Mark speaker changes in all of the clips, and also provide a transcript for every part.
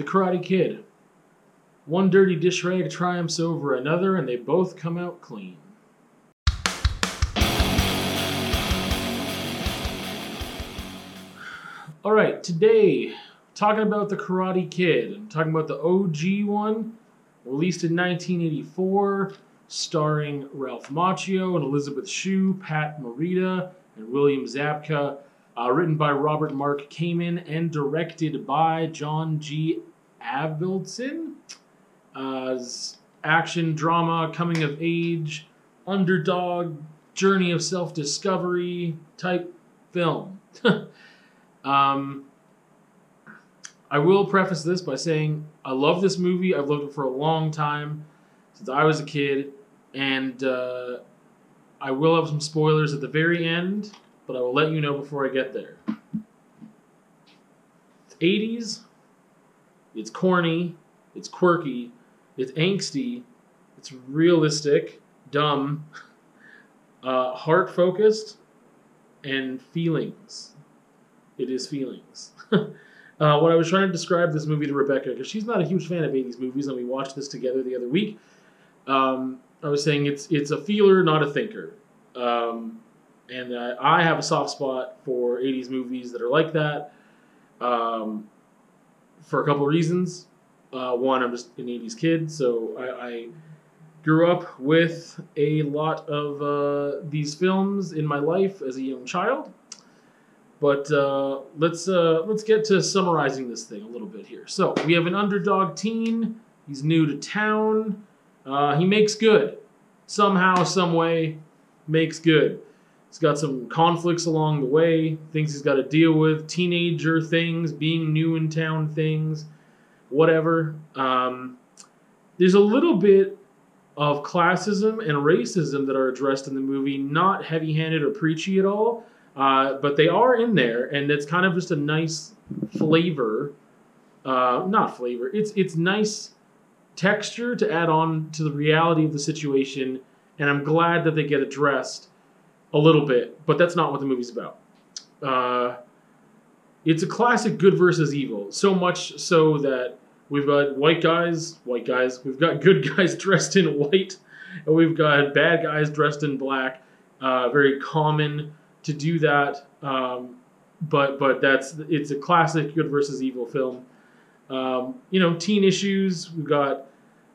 Speaker 1: The Karate Kid. One dirty dish rag triumphs over another, and they both come out clean. All right, today talking about the Karate Kid. I'm talking about the OG one, released in 1984, starring Ralph Macchio and Elizabeth Shue, Pat Morita, and William Zabka. Uh, written by Robert Mark Kamen and directed by John G. Avildsen. Uh, action, drama, coming of age, underdog, journey of self discovery type film. um, I will preface this by saying I love this movie. I've loved it for a long time, since I was a kid, and uh, I will have some spoilers at the very end, but I will let you know before I get there. 80s, it's corny, it's quirky, it's angsty, it's realistic, dumb, uh, heart focused, and feelings. It is feelings. Uh, when I was trying to describe this movie to Rebecca, because she's not a huge fan of 80s movies, and we watched this together the other week, um, I was saying it's it's a feeler, not a thinker. Um, and uh, I have a soft spot for 80s movies that are like that um, for a couple reasons. Uh, one, I'm just an 80s kid, so I, I grew up with a lot of uh, these films in my life as a young child. But uh, let's uh, let's get to summarizing this thing a little bit here. So we have an underdog teen. He's new to town. Uh, he makes good somehow, some way. Makes good. He's got some conflicts along the way, things he's got to deal with, teenager things, being new in town things, whatever. Um, there's a little bit of classism and racism that are addressed in the movie, not heavy handed or preachy at all, uh, but they are in there, and it's kind of just a nice flavor. Uh, not flavor, it's, it's nice texture to add on to the reality of the situation, and I'm glad that they get addressed a little bit, but that's not what the movie's about. Uh, it's a classic good versus evil, so much so that we've got white guys, white guys, we've got good guys dressed in white, and we've got bad guys dressed in black. Uh, very common to do that, um, but but that's it's a classic good versus evil film. Um, you know, teen issues. We've got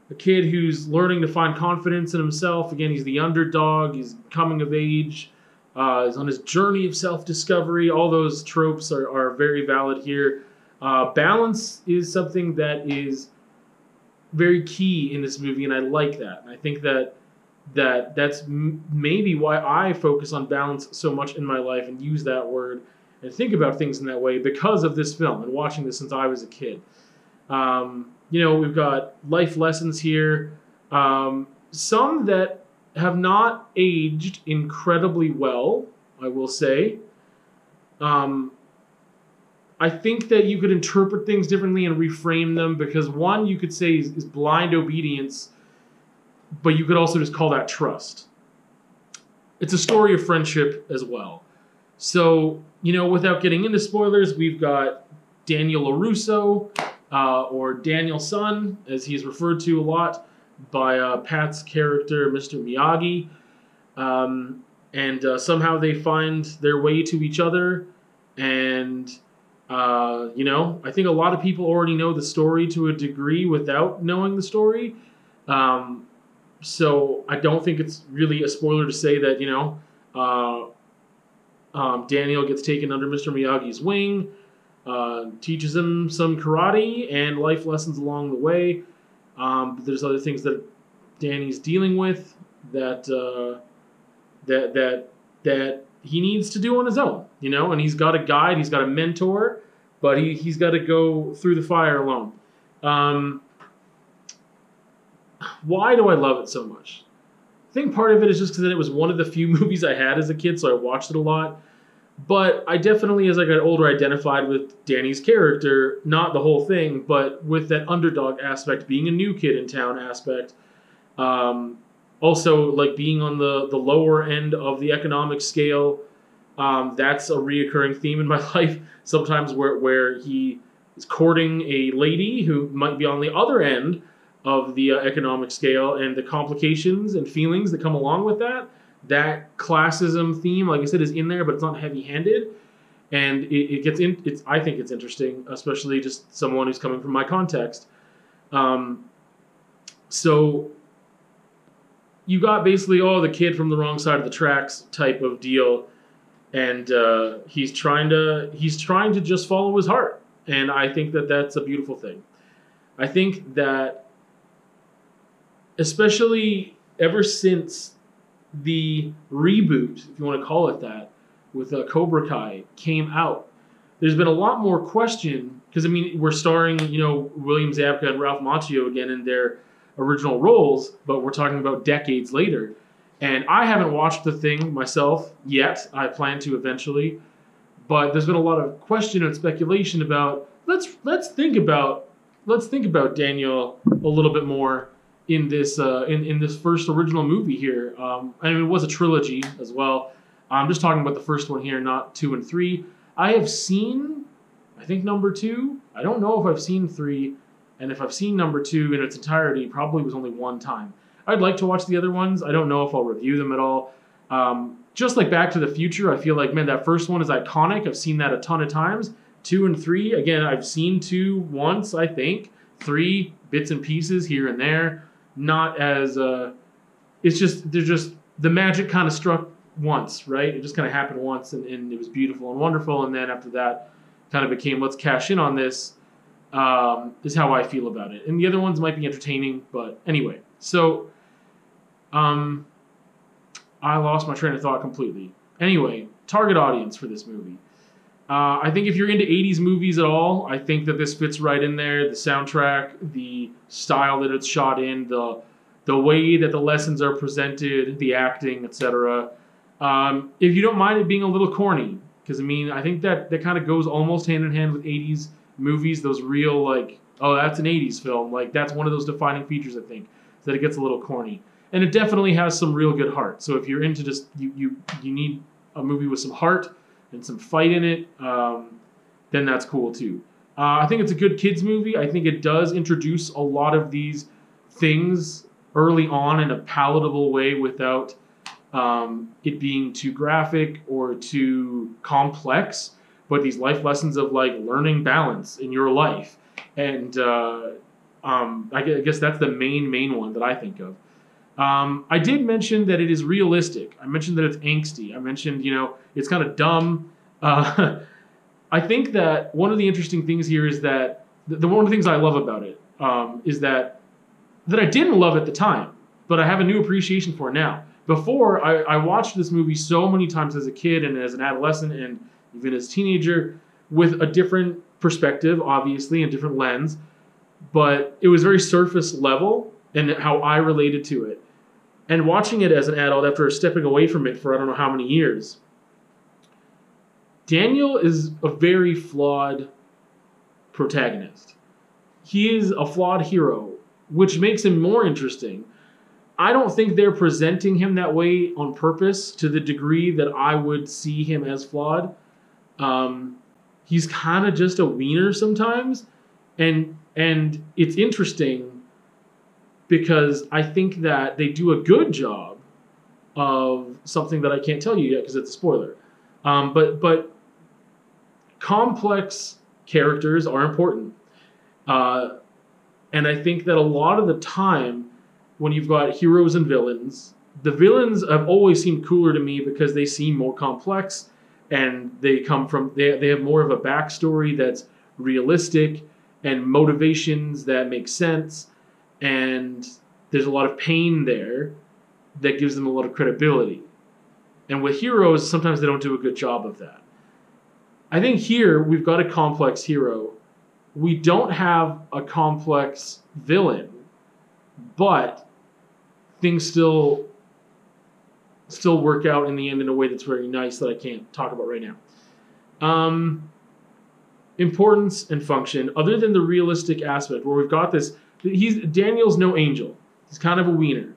Speaker 1: a kid who's learning to find confidence in himself. Again, he's the underdog. He's coming of age. Uh, he's on his journey of self-discovery. All those tropes are, are very valid here. Uh, balance is something that is very key in this movie, and I like that. And I think that that that's m- maybe why I focus on balance so much in my life and use that word and think about things in that way because of this film and watching this since I was a kid. Um, you know, we've got life lessons here, um, some that have not aged incredibly well, I will say. Um, I think that you could interpret things differently and reframe them because one, you could say is, is blind obedience, but you could also just call that trust. It's a story of friendship as well. So, you know, without getting into spoilers, we've got Daniel LaRusso, uh, or Daniel-san, as he's referred to a lot by uh, Pat's character, Mr. Miyagi. Um, and uh, somehow they find their way to each other. And, uh, you know, I think a lot of people already know the story to a degree without knowing the story. Um, so I don't think it's really a spoiler to say that, you know, uh, um, Daniel gets taken under Mr. Miyagi's wing uh, teaches him some karate and life lessons along the way. Um, there's other things that Danny's dealing with that uh, that that that he needs to do on his own, you know. And he's got a guide, he's got a mentor, but he he's got to go through the fire alone. Um, why do I love it so much? I think part of it is just because it was one of the few movies I had as a kid, so I watched it a lot. But I definitely, as I got older, identified with Danny's character, not the whole thing, but with that underdog aspect, being a new kid in town aspect. Um, also, like being on the, the lower end of the economic scale. Um, that's a reoccurring theme in my life. Sometimes where, where he is courting a lady who might be on the other end of the uh, economic scale and the complications and feelings that come along with that. That classism theme, like I said, is in there, but it's not heavy-handed, and it, it gets in. It's I think it's interesting, especially just someone who's coming from my context. Um, so you got basically oh the kid from the wrong side of the tracks type of deal, and uh, he's trying to he's trying to just follow his heart, and I think that that's a beautiful thing. I think that especially ever since the reboot, if you want to call it that, with uh, Cobra Kai came out, there's been a lot more question because I mean we're starring you know William Zabka and Ralph Macchio again in their original roles, but we're talking about decades later. And I haven't watched the thing myself yet. I plan to eventually, but there's been a lot of question and speculation about let's let's think about let's think about Daniel a little bit more in this uh, in in this first original movie here. Um, I mean, it was a trilogy as well. I'm just talking about the first one here, not two and three. I have seen, I think number two. I don't know if I've seen three, and if I've seen number two in its entirety, probably was only one time. I'd like to watch the other ones. I don't know if I'll review them at all. Um, just like Back to the Future, I feel like man, that first one is iconic. I've seen that a ton of times. Two and three, again, I've seen two once, I think. Three bits and pieces here and there. Not as uh, it's just they're just the magic kind of struck once, right? It just kind of happened once, and, and it was beautiful and wonderful. And then after that, kind of became let's cash in on this. Um, is how I feel about it. And the other ones might be entertaining, but anyway. So, um, I lost my train of thought completely. Anyway, target audience for this movie. Uh, I think if you're into 80s movies at all, I think that this fits right in there. The soundtrack, the style that it's shot in, the the way that the lessons are presented, the acting, etc. Um, if you don't mind it being a little corny, because I mean, I think that that kind of goes almost hand in hand with 80s movies. Those real like, oh, that's an 80s film. Like that's one of those defining features. I think that it gets a little corny, and it definitely has some real good heart. So if you're into just you you you need a movie with some heart and some fight in it, um, then that's cool too. Uh, I think it's a good kids movie. I think it does introduce a lot of these things early on in a palatable way without um, it being too graphic or too complex. But these life lessons of like learning balance in your life, and uh, um, I guess that's the main main one that I think of. Um, I did mention that it is realistic. I mentioned that it's angsty. I mentioned, you know, it's kind of dumb. Uh, I think that one of the interesting things here is that the, the one of the things I love about it um, is that that I didn't love at the time, but I have a new appreciation for now. Before, I, I watched this movie so many times as a kid and as an adolescent and even as a teenager with a different perspective, obviously, and different lens. But it was very surface level and how I related to it. And watching it as an adult after stepping away from it for I don't know how many years, Daniel is a very flawed protagonist. He is a flawed hero, which makes him more interesting. I don't think they're presenting him that way on purpose to the degree that I would see him as flawed. Um, he's kind of just a wiener sometimes, and and it's interesting because I think that they do a good job of something that I can't tell you yet because it's a spoiler. Um, but but complex characters are important, uh, and I think that a lot of the time when you've got heroes and villains, the villains have always seemed cooler to me because they seem more complex and they come from they, they have more of a backstory that's realistic and motivations that make sense and there's a lot of pain there that gives them a lot of credibility. And with heroes sometimes they don't do a good job of that. I think here we've got a complex hero. We don't have a complex villain but things still still work out in the end in a way that's very nice that I can't talk about right now. Um, importance and function, other than the realistic aspect, where we've got this, he's Daniel's no angel. He's kind of a wiener,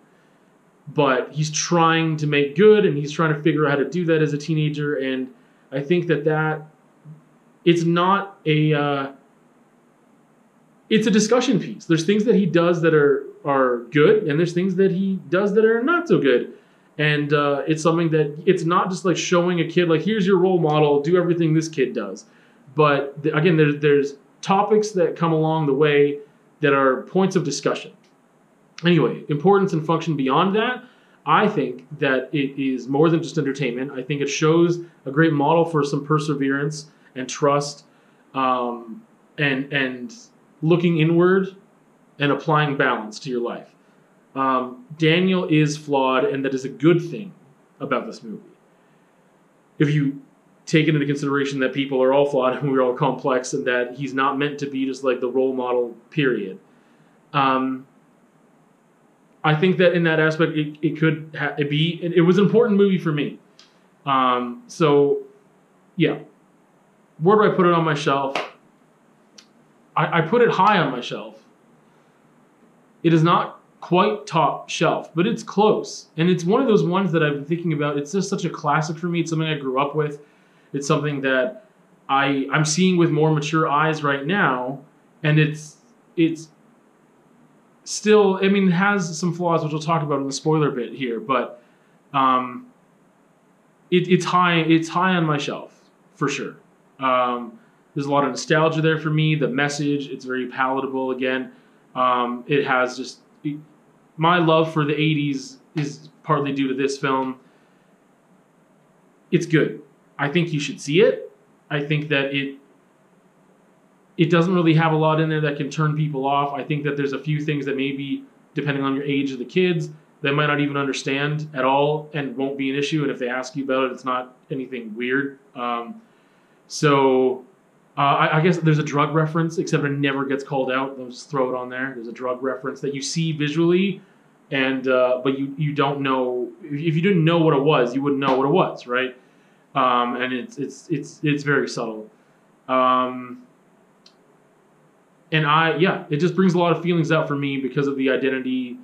Speaker 1: but he's trying to make good, and he's trying to figure out how to do that as a teenager. And I think that that it's not a uh, it's a discussion piece. There's things that he does that are are good, and there's things that he does that are not so good. And uh, it's something that it's not just like showing a kid like here's your role model, do everything this kid does. But th- again, there's there's topics that come along the way that are points of discussion. Anyway, importance and function beyond that, I think that it is more than just entertainment. I think it shows a great model for some perseverance and trust, um, and and looking inward and applying balance to your life. Um, Daniel is flawed, and that is a good thing about this movie. If you take into consideration that people are all flawed and we're all complex, and that he's not meant to be just like the role model, period. Um, I think that in that aspect, it, it could ha- it be. It, it was an important movie for me. Um, so, yeah. Where do I put it on my shelf? I, I put it high on my shelf. It is not quite top shelf, but it's close. And it's one of those ones that I've been thinking about. It's just such a classic for me. It's something I grew up with. It's something that I I'm seeing with more mature eyes right now, and it's it's still I mean it has some flaws which we'll talk about in the spoiler bit here, but um, it, it's high it's high on my shelf for sure. Um, there's a lot of nostalgia there for me. The message it's very palatable again. Um, it has just it, my love for the 80s is partly due to this film. It's good. I think you should see it. I think that it it doesn't really have a lot in there that can turn people off. I think that there's a few things that maybe, depending on your age of the kids, they might not even understand at all and won't be an issue. And if they ask you about it, it's not anything weird. Um, so uh, I, I, guess there's a drug reference, except it never gets called out. They'll just throw it on there. There's a drug reference that you see visually, and uh, but you you don't know if you didn't know what it was, you wouldn't know what it was, right? Um, and it's it's it's it's very subtle. Um, and I yeah, it just brings a lot of feelings out for me because of the identity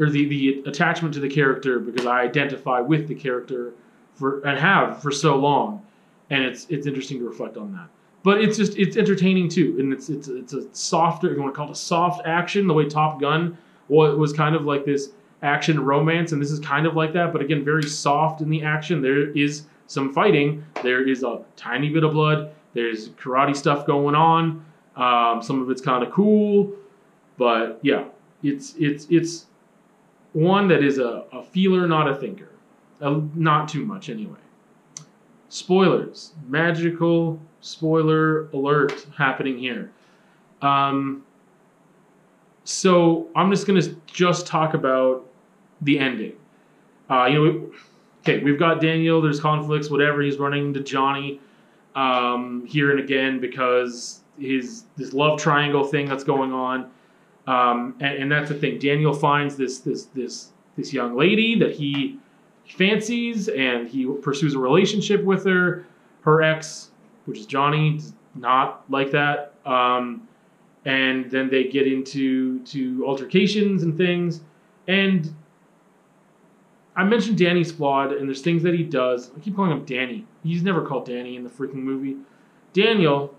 Speaker 1: or the the attachment to the character because I identify with the character for and have for so long, and it's it's interesting to reflect on that. But it's just it's entertaining too, and it's it's it's a softer if you want to call it a soft action the way Top Gun well it was kind of like this action romance, and this is kind of like that, but again very soft in the action. There is some fighting, there is a tiny bit of blood, there's karate stuff going on. Um, some of it's kind of cool, but yeah, it's it's it's one that is a, a feeler, not a thinker. Not too much anyway. Spoilers, magical spoiler alert happening here. Um, so I'm just gonna just talk about the ending. Uh, you know, okay, we've got Daniel. There's conflicts, whatever. He's running to Johnny um, here and again because his this love triangle thing that's going on, um, and, and, that's the thing. Daniel finds this this this this young lady that he fancies, and he pursues a relationship with her. Her ex, which is Johnny, does not like that. Um, and then they get into to altercations and things. And I mentioned Danny's flawed, and there's things that he does. I keep calling him Danny. He's never called Danny in the freaking movie. Daniel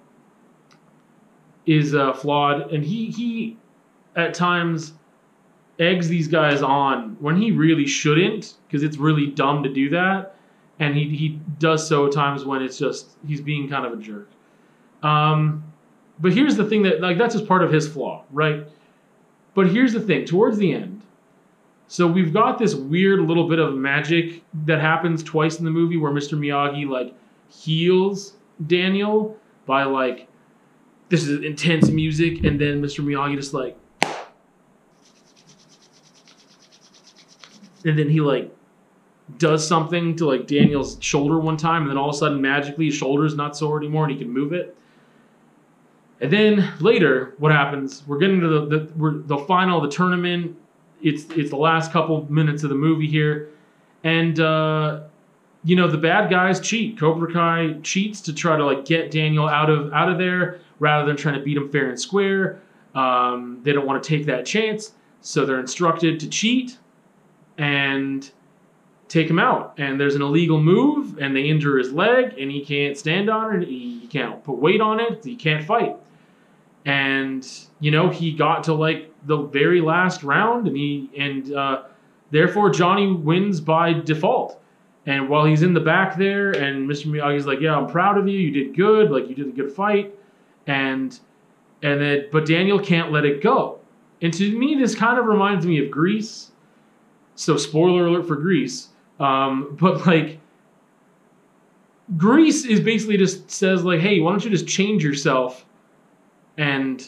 Speaker 1: is uh, flawed, and he he at times eggs these guys on when he really shouldn't, because it's really dumb to do that, and he he does so at times when it's just he's being kind of a jerk. Um, but here's the thing that like that's just part of his flaw, right? But here's the thing: towards the end, so we've got this weird little bit of magic that happens twice in the movie where Mr. Miyagi like heals Daniel by like this is intense music, and then Mr. Miyagi just like, and then he like does something to like Daniel's shoulder one time, and then all of a sudden magically his shoulder's not sore anymore, and he can move it. And then later, what happens? We're getting to the the, the final the tournament. It's it's the last couple minutes of the movie here, and uh, you know the bad guys cheat. Cobra Kai cheats to try to like get Daniel out of out of there rather than trying to beat him fair and square. Um, they don't want to take that chance, so they're instructed to cheat and take him out. And there's an illegal move, and they injure his leg, and he can't stand on it. He can't put weight on it. He can't fight. and you know he got to like the very last round, and he and uh, therefore Johnny wins by default. And while he's in the back there, and Mr. Miyagi's like, "Yeah, I'm proud of you. You did good. Like you did a good fight," and and then but Daniel can't let it go. And to me, this kind of reminds me of Grease. So spoiler alert for Grease. Um, but like Grease is basically just says like, hey, why don't you just change yourself, and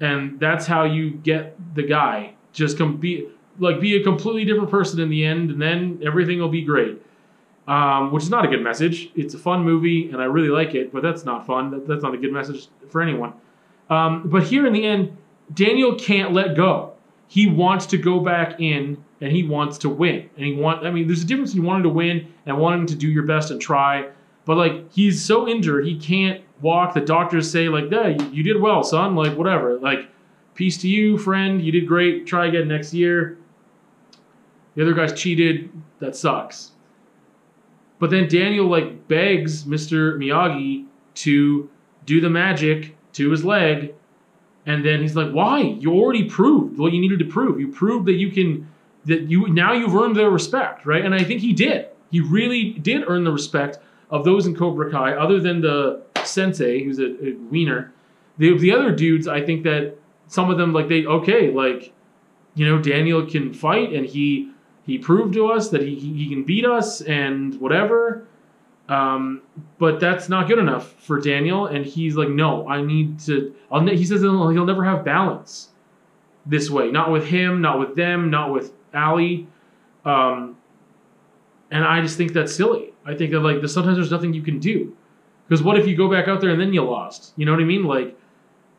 Speaker 1: and that's how you get the guy. Just come be like be a completely different person in the end, and then everything will be great. Um, which is not a good message. It's a fun movie, and I really like it, but that's not fun. That, that's not a good message for anyone. Um, but here in the end, Daniel can't let go. He wants to go back in and he wants to win. And he want I mean, there's a difference between wanting to win and wanting to do your best and try. But like he's so injured, he can't walk. The doctors say like, "Yeah, you, you did well, son." Like whatever. Like, peace to you, friend. You did great. Try again next year. The other guys cheated. That sucks. But then Daniel like begs Mr. Miyagi to do the magic to his leg, and then he's like, "Why? You already proved what you needed to prove. You proved that you can that you now you've earned their respect, right?" And I think he did. He really did earn the respect of those in Cobra Kai, other than the sensei, who's a, a wiener. The the other dudes, I think that some of them like they okay, like you know, Daniel can fight, and he he proved to us that he he can beat us and whatever. Um, but that's not good enough for Daniel, and he's like, no, I need to. I'll, he says he'll, never have balance this way. Not with him, not with them, not with Ali. Um, and I just think that's silly. I think that like sometimes there's nothing you can do. Because what if you go back out there and then you lost? You know what I mean? Like,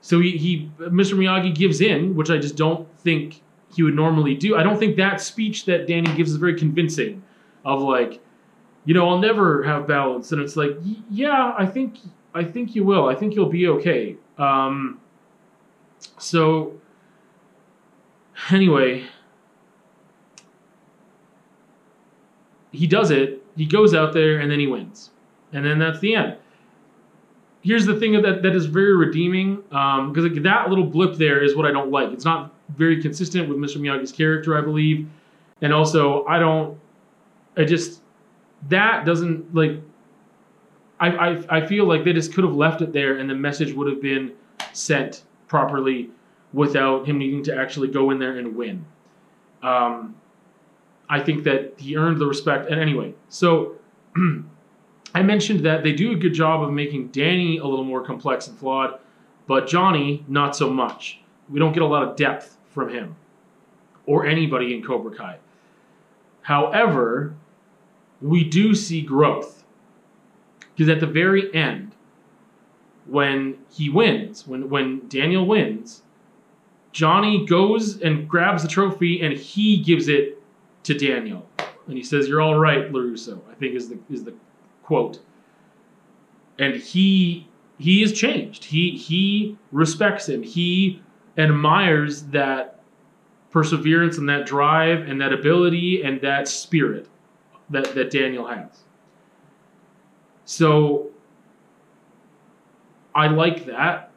Speaker 1: so he, he Mr. Miyagi gives in, which I just don't think he would normally do. I don't think that speech that Danny gives is very convincing. Of like, you know, I'll never have balance, and it's like, yeah, I think I think you will. I think you'll be okay. Um, so anyway, he does it. He goes out there and then he wins, and then that's the end. Here's the thing that that is very redeeming because um, that little blip there is what I don't like. It's not very consistent with Mr. Miyagi's character, I believe, and also I don't. I just that doesn't like. I, I, I feel like they just could have left it there and the message would have been sent properly without him needing to actually go in there and win. Um, I think that he earned the respect. And anyway, so I mentioned that they do a good job of making Danny a little more complex and flawed, but Johnny, not so much. We don't get a lot of depth from him or anybody in Cobra Kai. However, we do see growth. Because at the very end, when he wins, when, when Daniel wins, Johnny goes and grabs the trophy and he gives it to Daniel. And he says, You're all right, LaRusso, I think is the is the quote. And he he is changed. He he respects him. He admires that perseverance and that drive and that ability and that spirit that, that Daniel has. So I like that.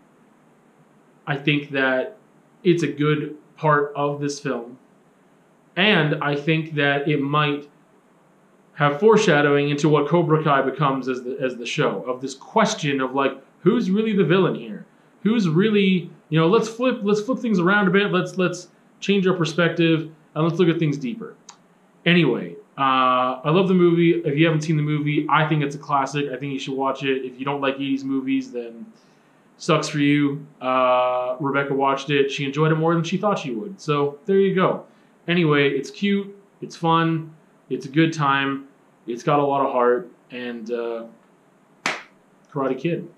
Speaker 1: I think that it's a good part of this film. And I think that it might have foreshadowing into what Cobra Kai becomes as the as the show of this question of like who's really the villain here? Who's really you know let's flip let's flip things around a bit. Let's let's change our perspective and let's look at things deeper. Anyway, uh, I love the movie. If you haven't seen the movie, I think it's a classic. I think you should watch it. If you don't like 80s movies, then sucks for you. Uh, Rebecca watched it. She enjoyed it more than she thought she would. So there you go. Anyway, it's cute. It's fun. It's a good time. It's got a lot of heart. And uh, Karate Kid.